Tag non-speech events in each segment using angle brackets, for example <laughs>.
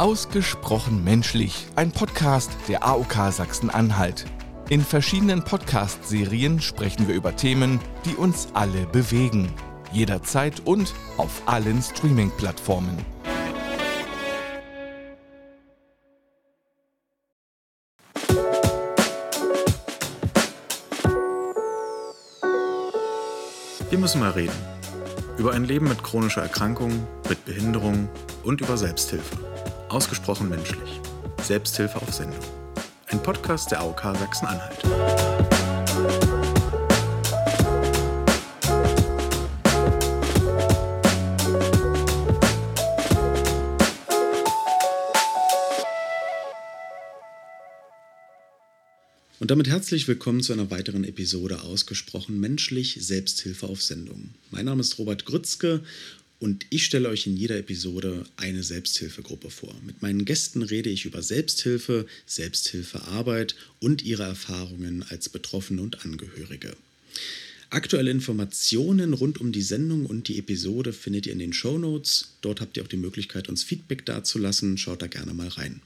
Ausgesprochen menschlich, ein Podcast der AOK Sachsen-Anhalt. In verschiedenen Podcast-Serien sprechen wir über Themen, die uns alle bewegen. Jederzeit und auf allen Streaming-Plattformen. Wir müssen mal reden. Über ein Leben mit chronischer Erkrankung, mit Behinderung und über Selbsthilfe. Ausgesprochen menschlich. Selbsthilfe auf Sendung. Ein Podcast der AOK Sachsen-Anhalt. Und damit herzlich willkommen zu einer weiteren Episode Ausgesprochen menschlich Selbsthilfe auf Sendung. Mein Name ist Robert Grützke und ich stelle euch in jeder Episode eine Selbsthilfegruppe vor. Mit meinen Gästen rede ich über Selbsthilfe, Selbsthilfearbeit und ihre Erfahrungen als Betroffene und Angehörige. Aktuelle Informationen rund um die Sendung und die Episode findet ihr in den Show Notes. Dort habt ihr auch die Möglichkeit, uns Feedback dazulassen. Schaut da gerne mal rein.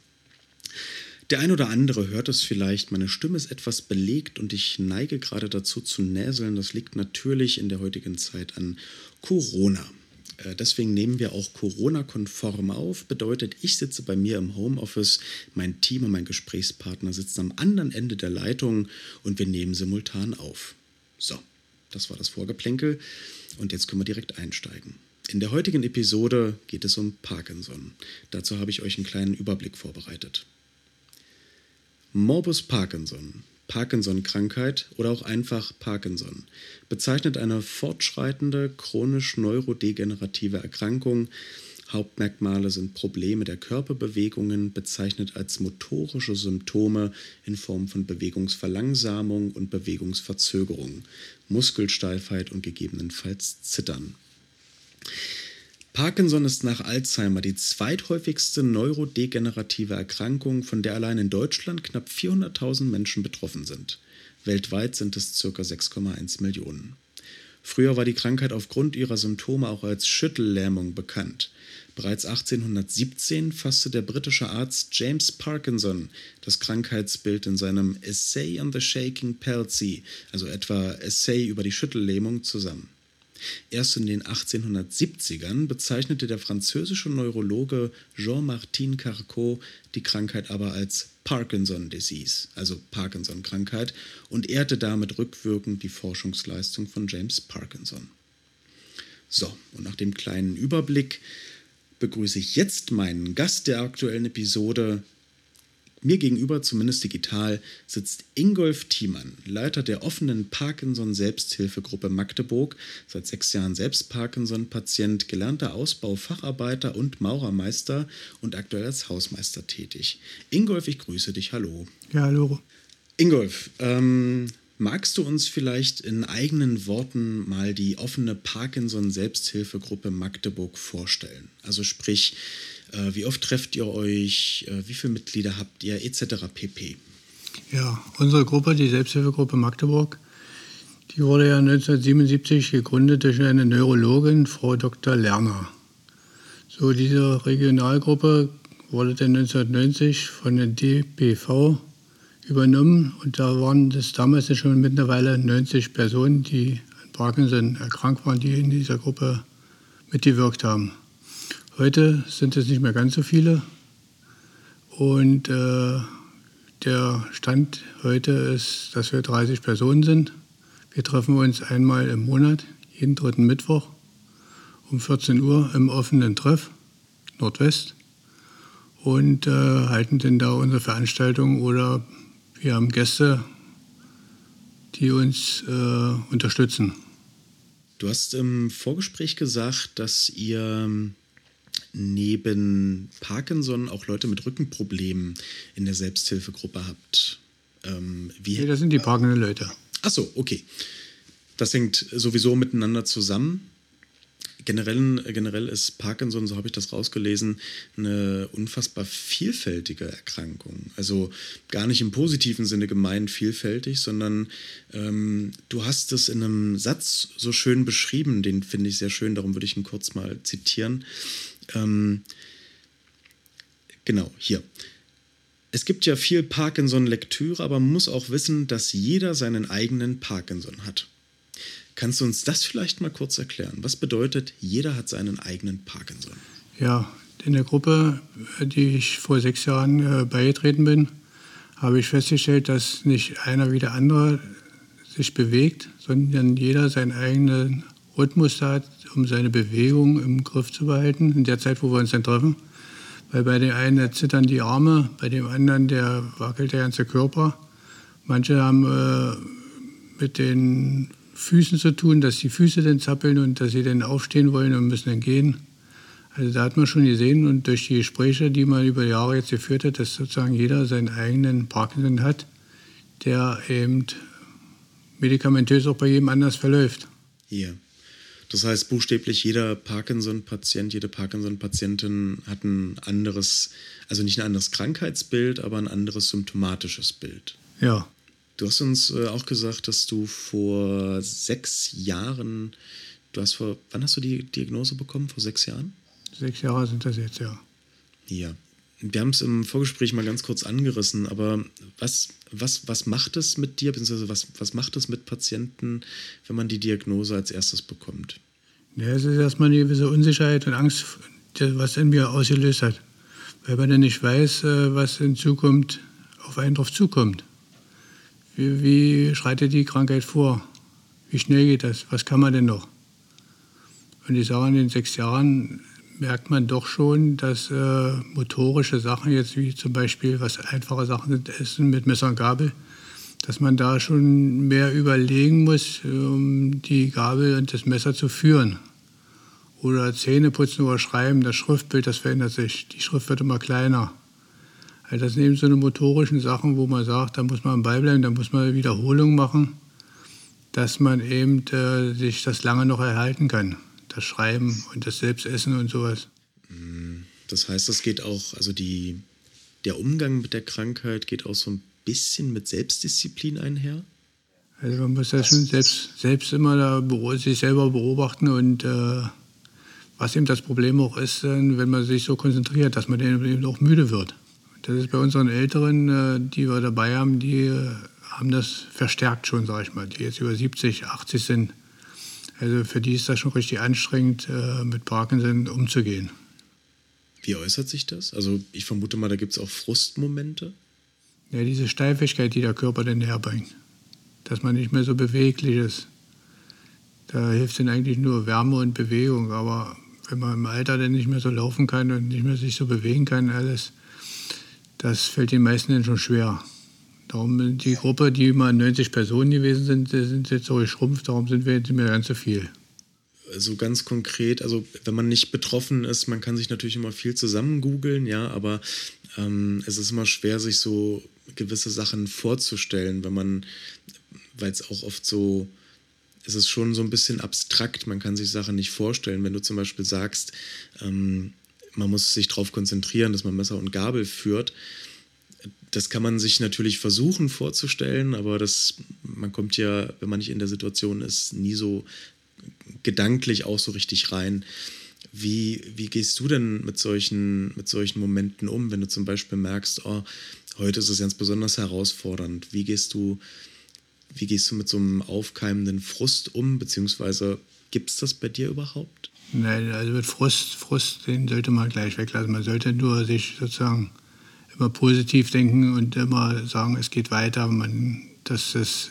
Der ein oder andere hört es vielleicht, meine Stimme ist etwas belegt und ich neige gerade dazu zu näseln. Das liegt natürlich in der heutigen Zeit an Corona. Äh, deswegen nehmen wir auch Corona-konform auf. Bedeutet, ich sitze bei mir im Homeoffice, mein Team und mein Gesprächspartner sitzen am anderen Ende der Leitung und wir nehmen simultan auf. So, das war das Vorgeplänkel und jetzt können wir direkt einsteigen. In der heutigen Episode geht es um Parkinson. Dazu habe ich euch einen kleinen Überblick vorbereitet. Morbus Parkinson Parkinson-Krankheit oder auch einfach Parkinson bezeichnet eine fortschreitende chronisch neurodegenerative Erkrankung. Hauptmerkmale sind Probleme der Körperbewegungen, bezeichnet als motorische Symptome in Form von Bewegungsverlangsamung und Bewegungsverzögerung, Muskelsteifheit und gegebenenfalls Zittern. Parkinson ist nach Alzheimer die zweithäufigste neurodegenerative Erkrankung, von der allein in Deutschland knapp 400.000 Menschen betroffen sind. Weltweit sind es ca. 6,1 Millionen. Früher war die Krankheit aufgrund ihrer Symptome auch als Schüttellähmung bekannt. Bereits 1817 fasste der britische Arzt James Parkinson das Krankheitsbild in seinem Essay on the Shaking Palsy, also etwa Essay über die Schüttellähmung, zusammen. Erst in den 1870ern bezeichnete der französische Neurologe Jean-Martin Carcot die Krankheit aber als Parkinson Disease, also Parkinson-Krankheit, und ehrte damit rückwirkend die Forschungsleistung von James Parkinson. So, und nach dem kleinen Überblick begrüße ich jetzt meinen Gast der aktuellen Episode, mir gegenüber, zumindest digital, sitzt Ingolf Thiemann, Leiter der offenen Parkinson-Selbsthilfegruppe Magdeburg, seit sechs Jahren selbst Parkinson-Patient, gelernter Ausbaufacharbeiter und Maurermeister und aktuell als Hausmeister tätig. Ingolf, ich grüße dich. Hallo. Ja, hallo. Ingolf, ähm, magst du uns vielleicht in eigenen Worten mal die offene Parkinson-Selbsthilfegruppe Magdeburg vorstellen? Also sprich, wie oft trefft ihr euch? Äh, wie viele Mitglieder habt ihr? Etc. pp. Ja, unsere Gruppe, die Selbsthilfegruppe Magdeburg, die wurde ja 1977 gegründet durch eine Neurologin, Frau Dr. Lerner. So, diese Regionalgruppe wurde dann 1990 von der DPV übernommen und da waren das damals schon mittlerweile 90 Personen, die an Parkinson erkrankt waren, die in dieser Gruppe mitgewirkt haben. Heute sind es nicht mehr ganz so viele. Und äh, der Stand heute ist, dass wir 30 Personen sind. Wir treffen uns einmal im Monat, jeden dritten Mittwoch um 14 Uhr im offenen Treff Nordwest und äh, halten dann da unsere Veranstaltung oder wir haben Gäste, die uns äh, unterstützen. Du hast im Vorgespräch gesagt, dass ihr neben Parkinson auch Leute mit Rückenproblemen in der Selbsthilfegruppe habt. Ähm, wie nee, das sind die Parkinson-Leute. Ach so, okay. Das hängt sowieso miteinander zusammen. Generell, generell ist Parkinson, so habe ich das rausgelesen, eine unfassbar vielfältige Erkrankung. Also gar nicht im positiven Sinne gemeint vielfältig, sondern ähm, du hast es in einem Satz so schön beschrieben, den finde ich sehr schön, darum würde ich ihn kurz mal zitieren. Ähm, Genau, hier. Es gibt ja viel Parkinson-Lektüre, aber man muss auch wissen, dass jeder seinen eigenen Parkinson hat. Kannst du uns das vielleicht mal kurz erklären? Was bedeutet, jeder hat seinen eigenen Parkinson? Ja, in der Gruppe, die ich vor sechs Jahren äh, beigetreten bin, habe ich festgestellt, dass nicht einer wie der andere sich bewegt, sondern jeder seinen eigenen Rhythmus hat, um seine Bewegung im Griff zu behalten, in der Zeit, wo wir uns dann treffen. Weil bei dem einen zittern die Arme, bei dem anderen der wackelt der ganze Körper. Manche haben äh, mit den Füßen zu tun, dass die Füße dann zappeln und dass sie dann aufstehen wollen und müssen dann gehen. Also da hat man schon gesehen und durch die Gespräche, die man über Jahre jetzt geführt hat, dass sozusagen jeder seinen eigenen Parkinson hat, der eben medikamentös auch bei jedem anders verläuft. Hier. Das heißt, buchstäblich jeder Parkinson-Patient, jede Parkinson-Patientin hat ein anderes, also nicht ein anderes Krankheitsbild, aber ein anderes symptomatisches Bild. Ja. Du hast uns äh, auch gesagt, dass du vor sechs Jahren, du hast vor, wann hast du die Diagnose bekommen? Vor sechs Jahren? Sechs Jahre sind das jetzt, ja. Ja. Wir haben es im Vorgespräch mal ganz kurz angerissen, aber was, was, was macht es mit dir, beziehungsweise was, was macht es mit Patienten, wenn man die Diagnose als erstes bekommt? Ja, es ist erstmal eine gewisse Unsicherheit und Angst, was in mir ausgelöst hat. Weil man dann nicht weiß, äh, was in Zukunft auf einen drauf zukommt. Wie, wie schreitet die Krankheit vor? Wie schnell geht das? Was kann man denn noch? Und ich sage, in den sechs Jahren merkt man doch schon, dass äh, motorische Sachen, jetzt wie zum Beispiel, was einfache Sachen sind, Essen mit Messer und Gabel, dass man da schon mehr überlegen muss, um die Gabel und das Messer zu führen. Oder Zähne putzen oder schreiben, das Schriftbild, das verändert sich. Die Schrift wird immer kleiner. Also das sind eben so eine motorischen Sachen, wo man sagt, da muss man am bleiben, da muss man Wiederholung machen, dass man eben äh, sich das lange noch erhalten kann. Das Schreiben und das Selbstessen und sowas. Das heißt, das geht auch, also die, der Umgang mit der Krankheit geht auch so ein bisschen mit Selbstdisziplin einher? Also man muss das schon selbst, selbst immer da, sich selber beobachten und äh, was eben das Problem auch ist, wenn man sich so konzentriert, dass man eben auch müde wird. Das ist bei unseren Älteren, äh, die wir dabei haben, die äh, haben das verstärkt schon, sage ich mal, die jetzt über 70, 80 sind. Also für die ist das schon richtig anstrengend, äh, mit Parkinson umzugehen. Wie äußert sich das? Also ich vermute mal, da gibt es auch Frustmomente. Ja, diese Steifigkeit, die der Körper dann herbringt. Dass man nicht mehr so beweglich ist. Da hilft dann eigentlich nur Wärme und Bewegung. Aber wenn man im Alter dann nicht mehr so laufen kann und nicht mehr sich so bewegen kann, alles, das fällt den meisten dann schon schwer. Darum die Gruppe, die mal 90 Personen gewesen sind, sind jetzt so geschrumpft, darum sind wir jetzt nicht mehr ganz so viel. So ganz konkret, also wenn man nicht betroffen ist, man kann sich natürlich immer viel zusammen googeln, ja, aber ähm, es ist immer schwer, sich so gewisse Sachen vorzustellen, wenn man, weil es auch oft so, es ist schon so ein bisschen abstrakt, man kann sich Sachen nicht vorstellen. Wenn du zum Beispiel sagst, ähm, man muss sich darauf konzentrieren, dass man Messer und Gabel führt, das kann man sich natürlich versuchen vorzustellen, aber das, man kommt ja, wenn man nicht in der Situation ist, nie so gedanklich auch so richtig rein. Wie, wie gehst du denn mit solchen, mit solchen Momenten um, wenn du zum Beispiel merkst, oh, heute ist es ganz besonders herausfordernd? Wie gehst du, wie gehst du mit so einem aufkeimenden Frust um, beziehungsweise gibt es das bei dir überhaupt? Nein, also mit Frust, Frust, den sollte man gleich weglassen. Man sollte nur sich sozusagen immer positiv denken und immer sagen, es geht weiter. Man, dass, es,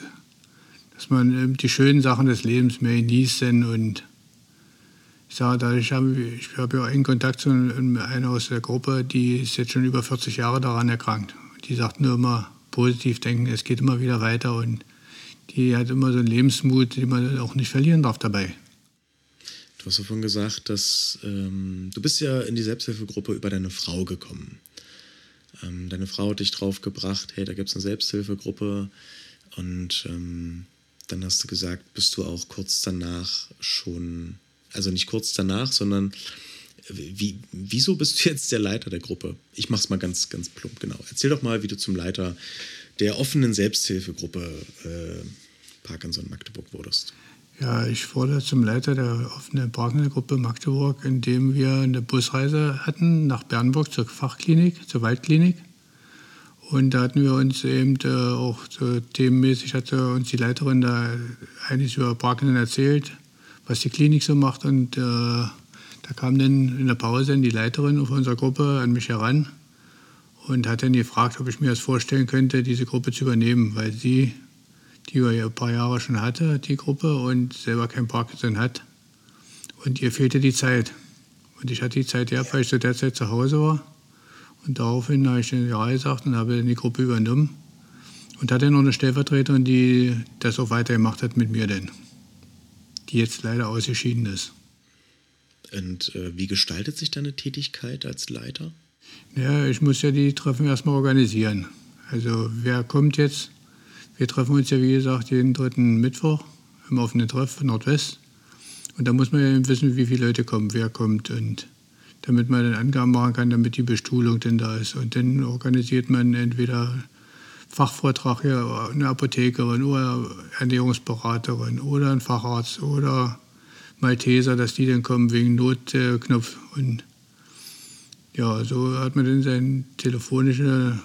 dass man die schönen Sachen des Lebens mehr genießt und ich sage, dadurch habe ich habe ja einen Kontakt zu einer aus der Gruppe, die ist jetzt schon über 40 Jahre daran erkrankt. Die sagt nur immer positiv denken, es geht immer wieder weiter und die hat immer so einen Lebensmut, den man auch nicht verlieren darf dabei. Du hast davon gesagt, dass ähm, du bist ja in die Selbsthilfegruppe über deine Frau gekommen. Ähm, deine Frau hat dich drauf gebracht, hey, da gibt es eine Selbsthilfegruppe und ähm, dann hast du gesagt, bist du auch kurz danach schon, also nicht kurz danach, sondern wie, wieso bist du jetzt der Leiter der Gruppe? Ich mach's mal ganz, ganz plump, genau. Erzähl doch mal, wie du zum Leiter der offenen Selbsthilfegruppe äh, Parkinson Magdeburg wurdest. Ja, ich wurde zum Leiter der offenen Parkengruppe Magdeburg, indem wir eine Busreise hatten nach Bernburg zur Fachklinik, zur Waldklinik. Und da hatten wir uns eben äh, auch so themenmäßig, hatte uns die Leiterin da einiges über Parkinson erzählt, was die Klinik so macht. Und äh, da kam dann in der Pause die Leiterin auf unserer Gruppe an mich heran und hat dann gefragt, ob ich mir das vorstellen könnte, diese Gruppe zu übernehmen, weil sie, die wir ja ein paar Jahre schon hatte, die Gruppe, und selber kein Parkinson hat. Und ihr fehlte die Zeit. Und ich hatte die Zeit gehabt, weil ich zu der Zeit zu Hause war. Und daraufhin habe ich dann Ja gesagt und habe dann die Gruppe übernommen. Und hatte noch eine Stellvertreterin, die das auch weitergemacht hat mit mir denn. Die jetzt leider ausgeschieden ist. Und äh, wie gestaltet sich deine Tätigkeit als Leiter? Ja, ich muss ja die Treffen erstmal organisieren. Also wer kommt jetzt? Wir treffen uns ja, wie gesagt, jeden dritten Mittwoch im offenen Treff Nordwest. Und da muss man ja wissen, wie viele Leute kommen, wer kommt und damit man dann Angaben machen kann, damit die Bestuhlung denn da ist. Und dann organisiert man entweder Fachvortrag hier, eine Apothekerin oder Ernährungsberaterin oder ein Facharzt oder Malteser, dass die dann kommen wegen Notknopf. Und ja, so hat man dann seine telefonische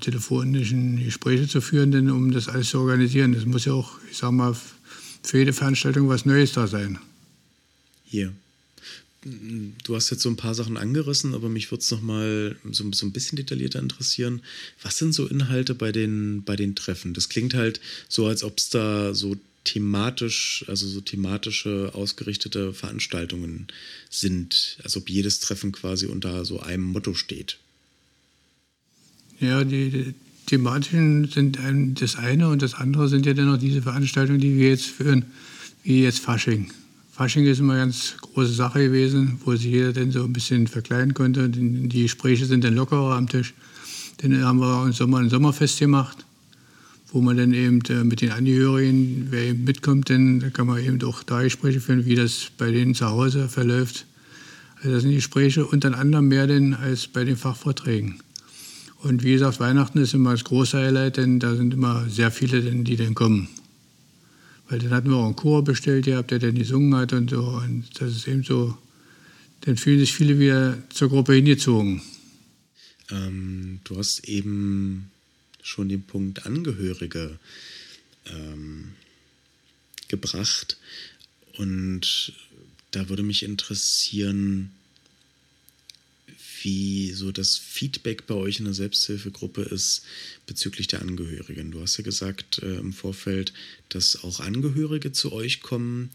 telefonischen Gespräche zu führen, denn um das alles zu organisieren. Das muss ja auch, ich sag mal, für jede Veranstaltung was Neues da sein. Hier. Du hast jetzt so ein paar Sachen angerissen, aber mich würde es noch mal so, so, ein bisschen detaillierter interessieren. Was sind so Inhalte bei den, bei den Treffen? Das klingt halt so, als ob es da so thematisch, also so thematische ausgerichtete Veranstaltungen sind, als ob jedes Treffen quasi unter so einem Motto steht. Ja, die, die thematischen sind ein, das eine und das andere sind ja dann noch diese Veranstaltungen, die wir jetzt führen, wie jetzt Fasching. Fasching ist immer eine ganz große Sache gewesen, wo sich jeder dann so ein bisschen verkleiden konnte. Die Gespräche sind dann lockerer am Tisch. Dann haben wir im Sommer ein Sommerfest gemacht wo man dann eben äh, mit den Angehörigen, wer eben mitkommt, dann kann man eben auch da Gespräche führen, wie das bei denen zu Hause verläuft. Also das sind Gespräche unter anderem mehr denn als bei den Fachvorträgen. Und wie gesagt, Weihnachten ist immer das große Highlight, denn da sind immer sehr viele, die dann kommen. Weil dann hatten wir auch einen Chor bestellt gehabt, der dann gesungen hat und so. Und das ist eben so, dann fühlen sich viele wieder zur Gruppe hingezogen. Ähm, du hast eben schon den Punkt Angehörige ähm, gebracht. Und da würde mich interessieren, wie so das Feedback bei euch in der Selbsthilfegruppe ist bezüglich der Angehörigen. Du hast ja gesagt äh, im Vorfeld, dass auch Angehörige zu euch kommen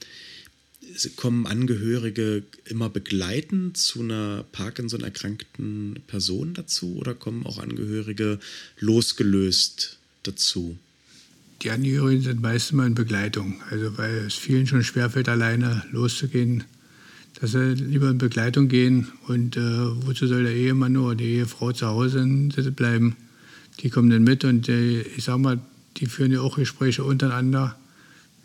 kommen Angehörige immer begleitend zu einer Parkinson erkrankten Person dazu oder kommen auch Angehörige losgelöst dazu? Die Angehörigen sind meistens mal in Begleitung, also weil es vielen schon schwerfällt, alleine loszugehen, dass sie lieber in Begleitung gehen und äh, wozu soll der Ehemann oder die Ehefrau zu Hause bleiben? Die kommen dann mit und äh, ich sag mal, die führen ja auch Gespräche untereinander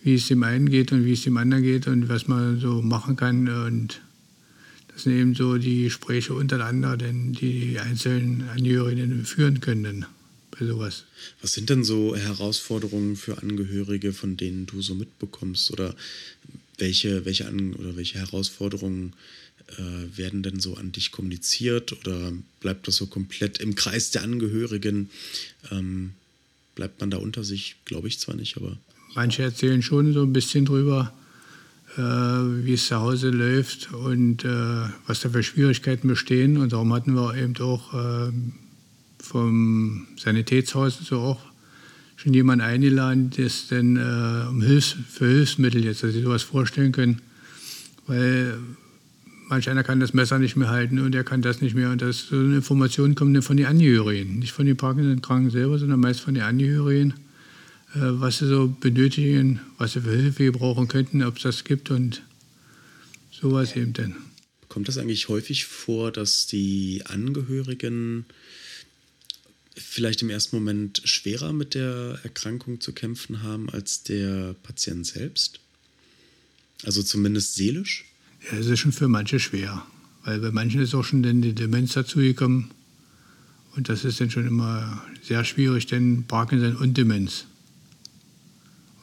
wie es dem einen geht und wie es dem anderen geht und was man so machen kann. Und das sind eben so die Gespräche untereinander, denn die einzelnen Angehörigen führen können bei sowas. Was sind denn so Herausforderungen für Angehörige, von denen du so mitbekommst? Oder welche, welche, An oder welche Herausforderungen äh, werden denn so an dich kommuniziert? Oder bleibt das so komplett im Kreis der Angehörigen? Ähm, bleibt man da unter sich? Glaube ich zwar nicht, aber. Manche erzählen schon so ein bisschen drüber, äh, wie es zu Hause läuft und äh, was da für Schwierigkeiten bestehen. Und darum hatten wir eben auch äh, vom Sanitätshaus so auch schon jemanden eingeladen, das dann äh, um Hilfs für Hilfsmittel jetzt, dass sie sowas vorstellen können. Weil manch einer kann das Messer nicht mehr halten und er kann das nicht mehr. Und das, so eine Information kommt dann von den Angehörigen, nicht von den Parkinson-Kranken selber, sondern meist von den Angehörigen. Äh, was sie so benötigen, was sie für Hilfe brauchen könnten, ob es das gibt und sowas eben dann. Kommt das eigentlich häufig vor, dass die Angehörigen vielleicht im ersten Moment schwerer mit der Erkrankung zu kämpfen haben als der Patient selbst? Also zumindest seelisch? Ja, es ist schon für manche schwer, weil bei manchen ist auch schon dann die Demenz dazugekommen. Und das ist dann schon immer sehr schwierig, denn Parkinson und Demenz.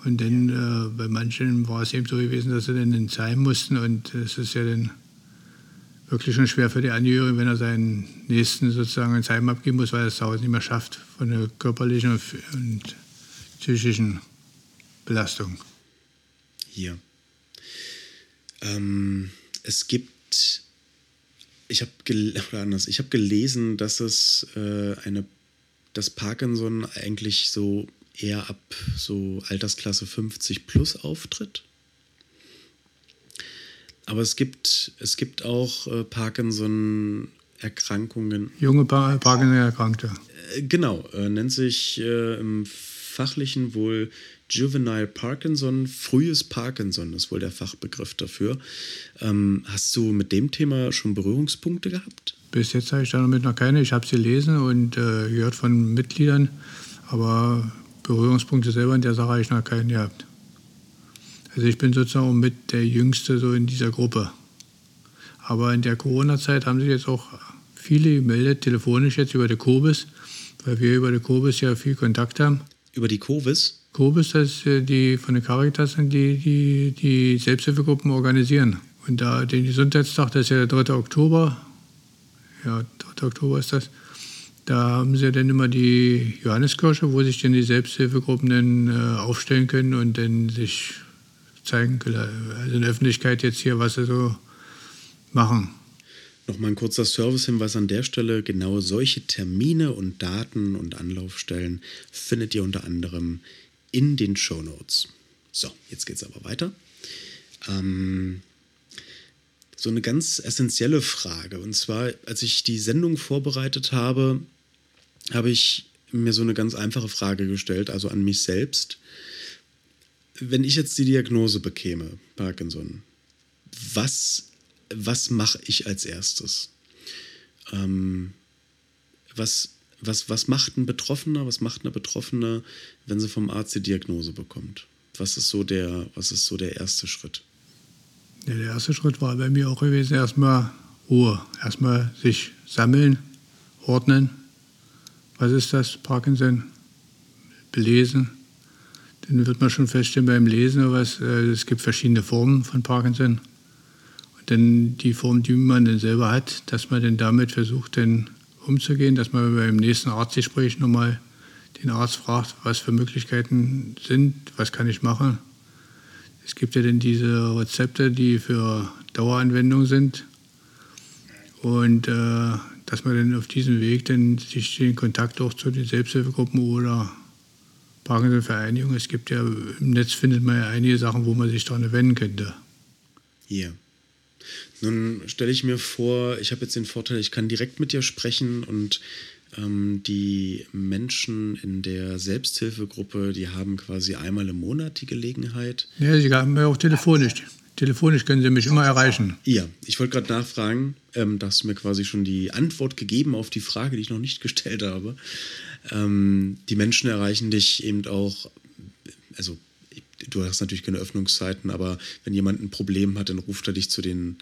Und dann äh, bei manchen war es eben so gewesen, dass sie dann Heim mussten und es ist ja dann wirklich schon schwer für die Angehörigen, wenn er seinen Nächsten sozusagen ins Heim abgeben muss, weil er es zu Hause nicht mehr schafft von der körperlichen und psychischen Belastung. Hier. Ähm, es gibt, ich habe gel <laughs> hab gelesen, dass es äh, eine, dass Parkinson eigentlich so eher ab so Altersklasse 50 plus auftritt. Aber es gibt, es gibt auch äh, Parkinson-Erkrankungen. Junge pa Parkinson-Erkrankte. Äh, genau, äh, nennt sich äh, im Fachlichen wohl Juvenile Parkinson, frühes Parkinson ist wohl der Fachbegriff dafür. Ähm, hast du mit dem Thema schon Berührungspunkte gehabt? Bis jetzt habe ich damit noch keine. Ich habe sie gelesen und äh, gehört von Mitgliedern, aber Berührungspunkte selber in der Sache habe ich noch keinen gehabt. Also ich bin sozusagen mit der Jüngste so in dieser Gruppe. Aber in der Corona-Zeit haben sich jetzt auch viele gemeldet, telefonisch jetzt über die Kobis, weil wir über die Kobis ja viel Kontakt haben. Über die Kobis? Kobis, das ist äh, die von der Caritas die, die die Selbsthilfegruppen organisieren. Und da den Gesundheitstag, das ist ja der 3. Oktober, ja, 3. Oktober ist das, da haben sie dann immer die Johanneskirche, wo sich dann die Selbsthilfegruppen dann äh, aufstellen können und dann sich zeigen, also in der Öffentlichkeit jetzt hier, was sie so machen. Nochmal ein kurzer Servicehinweis an der Stelle. Genau solche Termine und Daten und Anlaufstellen findet ihr unter anderem in den Show Notes. So, jetzt geht es aber weiter. Ähm, so eine ganz essentielle Frage. Und zwar, als ich die Sendung vorbereitet habe, habe ich mir so eine ganz einfache Frage gestellt, also an mich selbst wenn ich jetzt die Diagnose bekäme, Parkinson, was, was mache ich als erstes? Ähm, was, was, was macht ein Betroffener, was macht eine Betroffene, wenn sie vom Arzt die Diagnose bekommt? Was ist so der, was ist so der erste Schritt? Ja, der erste Schritt war bei mir auch gewesen, erstmal Ruhe. Erstmal sich sammeln, ordnen. Was ist das, Parkinson? Belesen, dann wird man schon feststellen beim Lesen, was, äh, es gibt verschiedene Formen von Parkinson. Und dann die Form, die man dann selber hat, dass man dann damit versucht, dann umzugehen, dass man beim nächsten Arztgespräch nochmal den Arzt fragt, was für Möglichkeiten sind, was kann ich machen. Es gibt ja dann diese Rezepte, die für Daueranwendung sind. Und äh, dass man dann auf diesem Weg dann sich den Kontakt auch zu den Selbsthilfegruppen oder Parkinson-Vereinigung. Es gibt ja im Netz findet man ja einige Sachen, wo man sich daran wenden könnte. Hier. Nun stelle ich mir vor, ich habe jetzt den Vorteil, ich kann direkt mit dir sprechen und ähm, die Menschen in der Selbsthilfegruppe, die haben quasi einmal im Monat die Gelegenheit. Ja, sie haben ja auch telefonisch. Telefonisch können Sie mich immer erreichen. Ja, ich wollte gerade nachfragen, ähm, da hast du mir quasi schon die Antwort gegeben auf die Frage, die ich noch nicht <laughs> gestellt habe. Ähm, die Menschen erreichen dich eben auch, also du hast natürlich keine Öffnungszeiten, aber wenn jemand ein Problem hat, dann ruft er dich zu den,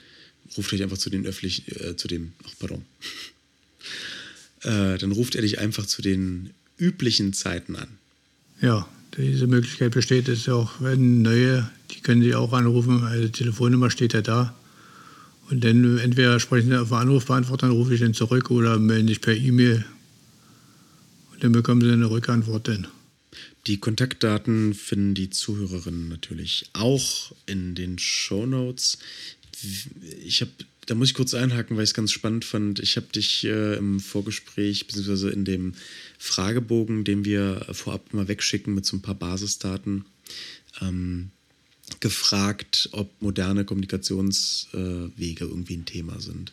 ruft er dich einfach zu den öffentlichen, äh, zu dem, ach pardon, <laughs> äh, dann ruft er dich einfach zu den üblichen Zeiten an. Ja, diese Möglichkeit besteht, ist auch, wenn neue, die können Sie auch anrufen, also Telefonnummer steht ja da. Und dann entweder sprechen Sie auf den Anrufbeantworter, dann rufe ich dann zurück oder melden sich per E-Mail dann bekommen Sie eine Rückantwort denn. Die Kontaktdaten finden die Zuhörerinnen natürlich auch in den Show Notes. Ich habe, da muss ich kurz einhaken, weil ich es ganz spannend fand. Ich habe dich äh, im Vorgespräch beziehungsweise in dem Fragebogen, den wir vorab mal wegschicken mit so ein paar Basisdaten, ähm, gefragt, ob moderne Kommunikationswege äh, irgendwie ein Thema sind.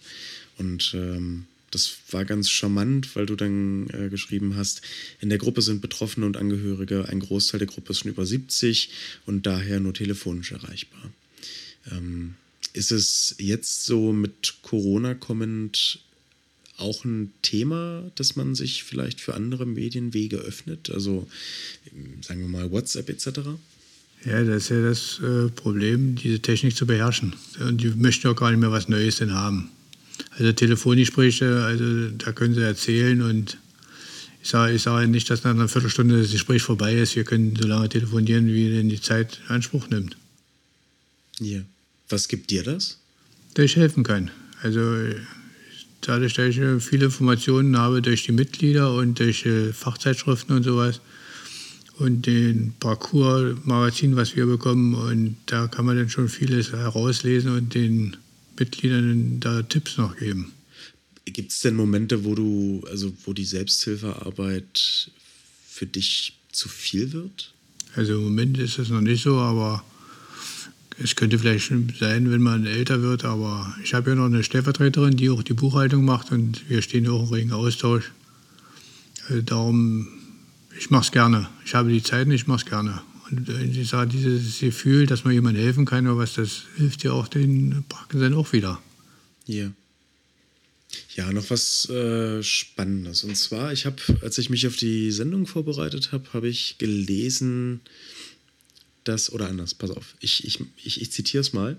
Und ähm, das war ganz charmant, weil du dann äh, geschrieben hast, in der Gruppe sind Betroffene und Angehörige, ein Großteil der Gruppe ist schon über 70 und daher nur telefonisch erreichbar. Ähm, ist es jetzt so mit Corona kommend auch ein Thema, dass man sich vielleicht für andere Medienwege öffnet? Also sagen wir mal WhatsApp etc.? Ja, das ist ja das äh, Problem, diese Technik zu beherrschen. Und die möchten auch gar nicht mehr was Neues denn haben. Also Telefongespräche, also da können sie erzählen und Ich sage, ich sage nicht, dass nach einer Viertelstunde das Gespräch vorbei ist. Wir können so lange telefonieren, wie denn die Zeit in Anspruch nimmt. Ja. Was gibt dir das? Dass ich helfen kann. Also dadurch, dass ich viele Informationen habe durch die Mitglieder und durch äh, Fachzeitschriften und sowas und den Parcours-Magazin, was wir bekommen. Und da kann man dann schon vieles herauslesen und den Mitgliedern da Tipps noch geben. Gibt es denn Momente, wo du, also wo die Selbsthilfearbeit für dich zu viel wird? Also im Moment ist es noch nicht so, aber es könnte vielleicht sein, wenn man älter wird. Aber ich habe ja noch eine Stellvertreterin, die auch die Buchhaltung macht und wir stehen auch im regen Austausch. Also darum, ich mache es gerne. Ich habe die Zeit und ich mache es gerne. Und ich sage, dieses Gefühl, dass man jemandem helfen kann oder was, das hilft ja auch den Parkinson auch wieder. Ja. Ja, noch was äh, Spannendes. Und zwar, ich habe, als ich mich auf die Sendung vorbereitet habe, habe ich gelesen, dass, oder anders, pass auf, ich, ich, ich, ich zitiere es mal.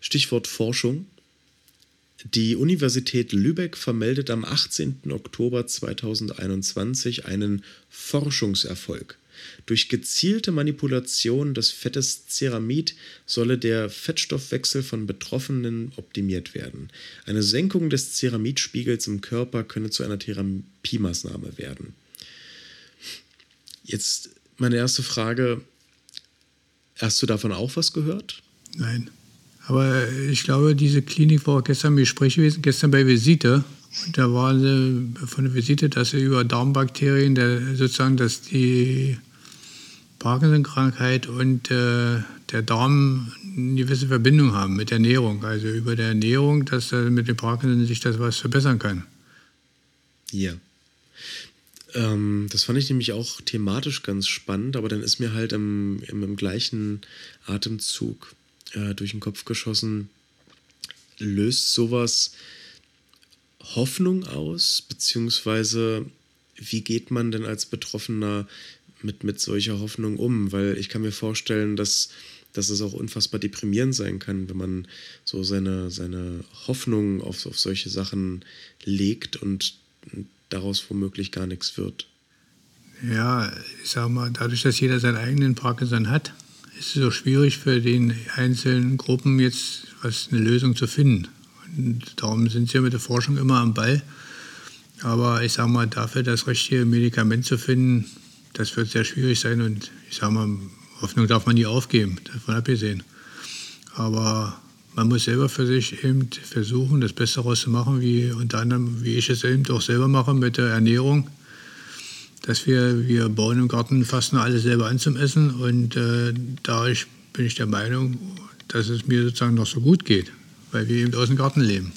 Stichwort Forschung. Die Universität Lübeck vermeldet am 18. Oktober 2021 einen Forschungserfolg. Durch gezielte Manipulation des Fettes Ceramid solle der Fettstoffwechsel von Betroffenen optimiert werden. Eine Senkung des Ceramidspiegels im Körper könne zu einer Therapiemaßnahme werden. Jetzt meine erste Frage: Hast du davon auch was gehört? Nein. Aber ich glaube, diese Klinik war gestern im Gespräch gewesen, gestern bei Visite. Und da war sie von der Visite, dass sie über Darmbakterien, der, sozusagen, dass die Parkinson-Krankheit und äh, der Darm eine gewisse Verbindung haben mit der Ernährung. Also über der Ernährung, dass äh, mit dem Parkinson sich das was verbessern kann. Ja. Ähm, das fand ich nämlich auch thematisch ganz spannend, aber dann ist mir halt im, im, im gleichen Atemzug äh, durch den Kopf geschossen, löst sowas Hoffnung aus, beziehungsweise wie geht man denn als Betroffener mit, mit solcher Hoffnung um? Weil ich kann mir vorstellen, dass, dass es auch unfassbar deprimierend sein kann, wenn man so seine, seine Hoffnung auf, auf solche Sachen legt und daraus womöglich gar nichts wird. Ja, ich sag mal, dadurch, dass jeder seinen eigenen Parkinson hat, ist es auch schwierig für den einzelnen Gruppen jetzt was eine Lösung zu finden. Und darum sind sie ja mit der Forschung immer am Ball. Aber ich sage mal, dafür das richtige Medikament zu finden, das wird sehr schwierig sein. Und ich sage mal, Hoffnung darf man nie aufgeben, davon abgesehen. Aber man muss selber für sich eben versuchen, das Beste daraus zu machen, wie unter anderem, wie ich es eben auch selber mache mit der Ernährung. Dass wir, wir bauen im Garten fast nur alles selber an zum Essen und äh, dadurch bin ich der Meinung, dass es mir sozusagen noch so gut geht, weil wir eben aus dem Garten leben.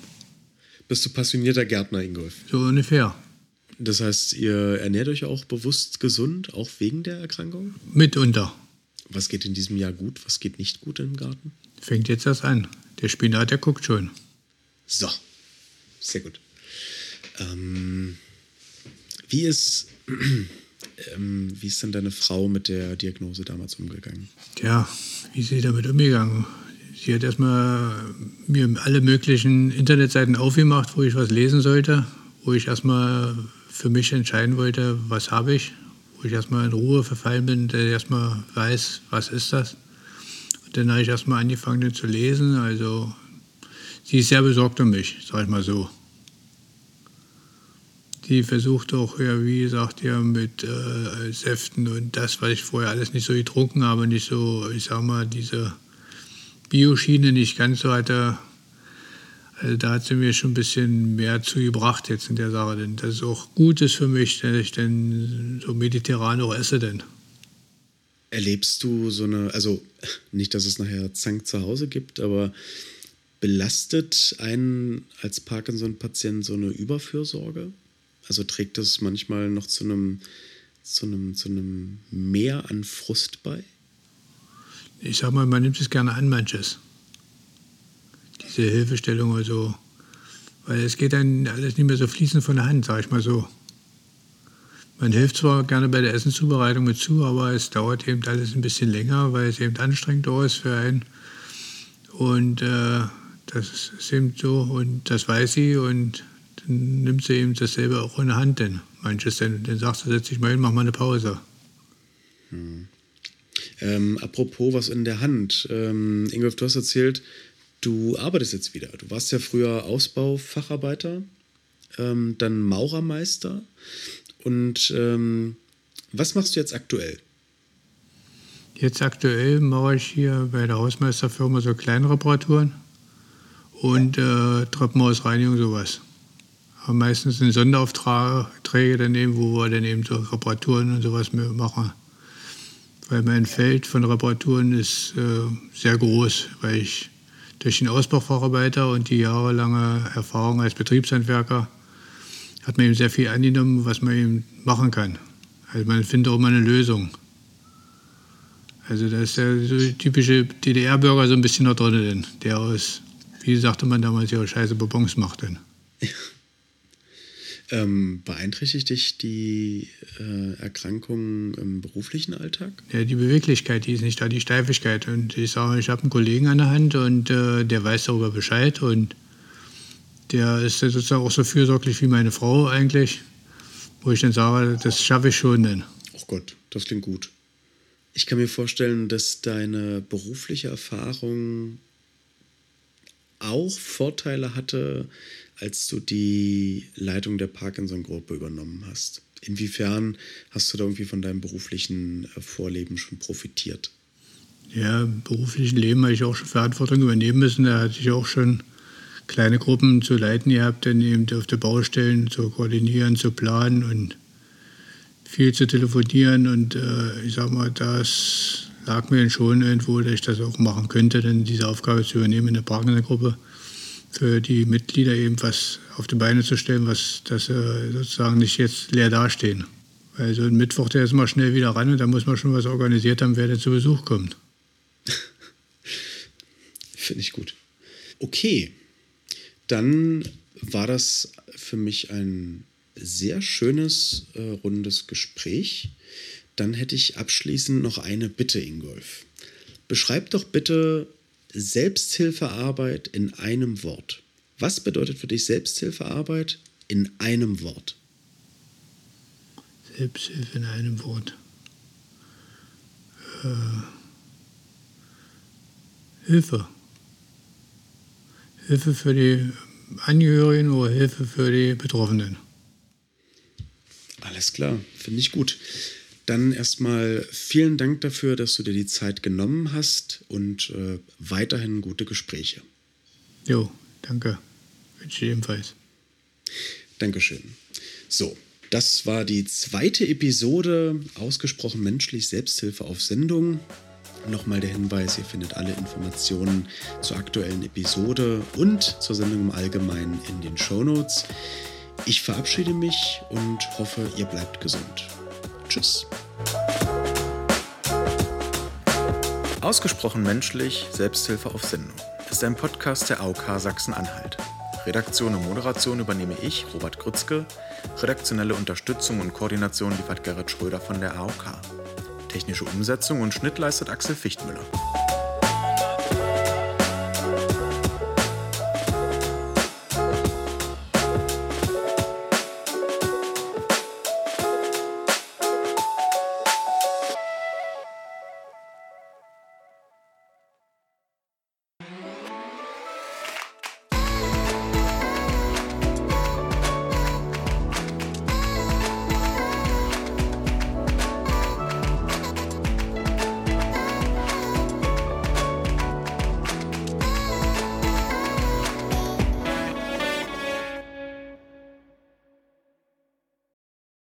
Bist du passionierter Gärtner, Ingolf? So ungefähr. Das heißt, ihr ernährt euch auch bewusst gesund, auch wegen der Erkrankung? Mitunter. Was geht in diesem Jahr gut, was geht nicht gut im Garten? Fängt jetzt erst an. Der Spinat, der guckt schon. So, sehr gut. Ähm, wie, ist, <clears throat> ähm, wie ist denn deine Frau mit der Diagnose damals umgegangen? Tja, wie ist sie damit umgegangen? Sie hat erstmal mir alle möglichen Internetseiten aufgemacht, wo ich was lesen sollte, wo ich erstmal für mich entscheiden wollte, was habe ich, wo ich erstmal in Ruhe verfallen bin, der erstmal weiß, was ist das. Dann habe ich erstmal angefangen zu lesen. Also sie ist sehr besorgt um mich, sag ich mal so. Die versucht auch, ja, wie gesagt, ja, mit äh, Säften und das, was ich vorher alles nicht so getrunken habe, nicht so, ich sag mal, diese Bioschiene nicht ganz so hatte. Also da hat sie mir schon ein bisschen mehr zugebracht jetzt in der Sache, denn das ist auch gut ist für mich, dass ich dann so mediterran auch esse denn. Erlebst du so eine, also nicht, dass es nachher Zank zu Hause gibt, aber belastet einen als Parkinson-Patient so eine Überfürsorge? Also trägt das manchmal noch zu einem, zu einem, zu einem Mehr an Frust bei? Ich sag mal, man nimmt es gerne an, manches. Diese Hilfestellung oder so. Weil es geht dann alles nicht mehr so fließend von der Hand, sag ich mal so. Man hilft zwar gerne bei der Essenszubereitung mit zu, aber es dauert eben alles ein bisschen länger, weil es eben anstrengend ist für einen. Und äh, das ist eben so und das weiß sie und dann nimmt sie eben dasselbe auch in der Hand, denn manches, dann, dann sagst du, setz dich mal hin, mach mal eine Pause. Hm. Ähm, apropos was in der Hand. Ähm, Ingolf, du hast erzählt, du arbeitest jetzt wieder. Du warst ja früher Ausbaufacharbeiter, ähm, dann Maurermeister. Und ähm, was machst du jetzt aktuell? Jetzt aktuell mache ich hier bei der Hausmeisterfirma so kleine Reparaturen und äh, Treppenhausreinigung sowas. Aber meistens sind Sonderaufträge daneben, wo wir dann eben so Reparaturen und sowas machen. Weil mein Feld von Reparaturen ist äh, sehr groß, weil ich durch den Ausbaufacharbeiter und die jahrelange Erfahrung als Betriebshandwerker hat man eben sehr viel angenommen, was man eben machen kann. Also man findet auch mal eine Lösung. Also da ist der so typische DDR-Bürger so ein bisschen noch drin, der aus, wie sagte man damals, ja scheiße Bonbons macht. Denn. <laughs> Ähm, beeinträchtigt dich die äh, Erkrankung im beruflichen Alltag? Ja, die Beweglichkeit, die ist nicht da, die Steifigkeit. Und ich sage, ich habe einen Kollegen an der Hand und äh, der weiß darüber Bescheid und der ist sozusagen auch so fürsorglich wie meine Frau eigentlich, wo ich dann sage, das schaffe ich schon dann. Ach Gott, das klingt gut. Ich kann mir vorstellen, dass deine berufliche Erfahrung auch Vorteile hatte, als du die Leitung der Parkinson-Gruppe übernommen hast. Inwiefern hast du da irgendwie von deinem beruflichen äh, Vorleben schon profitiert? Ja, im beruflichen Leben habe ich auch schon Verantwortung übernehmen müssen. Da hatte ich auch schon kleine Gruppen zu leiten gehabt, dann eben auf der Baustellen zu koordinieren, zu planen und viel zu telefonieren. Und äh, ich sag mal, das lag mir schon irgendwo, dass ich das auch machen könnte, denn diese Aufgabe zu übernehmen in der Parkinson-Gruppe für die Mitglieder eben was auf die Beine zu stellen, was dass äh, sozusagen nicht jetzt leer dastehen. Weil so ein Mittwoch, der ist mal schnell wieder ran und da muss man schon was organisiert haben, wer da zu Besuch kommt. <laughs> Finde ich gut. Okay, dann war das für mich ein sehr schönes, äh, rundes Gespräch. Dann hätte ich abschließend noch eine Bitte, Ingolf. Beschreib doch bitte Selbsthilfearbeit in einem Wort. Was bedeutet für dich Selbsthilfearbeit in einem Wort? Selbsthilfe in einem Wort. Äh, Hilfe. Hilfe für die Angehörigen oder Hilfe für die Betroffenen. Alles klar, finde ich gut. Dann erstmal vielen Dank dafür, dass du dir die Zeit genommen hast und äh, weiterhin gute Gespräche. Jo, danke. Wünsche ich ebenfalls. Dankeschön. So, das war die zweite Episode Ausgesprochen menschlich Selbsthilfe auf Sendung. Nochmal der Hinweis, ihr findet alle Informationen zur aktuellen Episode und zur Sendung im Allgemeinen in den Show Notes. Ich verabschiede mich und hoffe, ihr bleibt gesund. Tschüss. Ausgesprochen menschlich, Selbsthilfe auf Sendung ist ein Podcast der AOK Sachsen-Anhalt. Redaktion und Moderation übernehme ich, Robert Grützke. Redaktionelle Unterstützung und Koordination liefert Gerrit Schröder von der AOK. Technische Umsetzung und Schnitt leistet Axel Fichtmüller.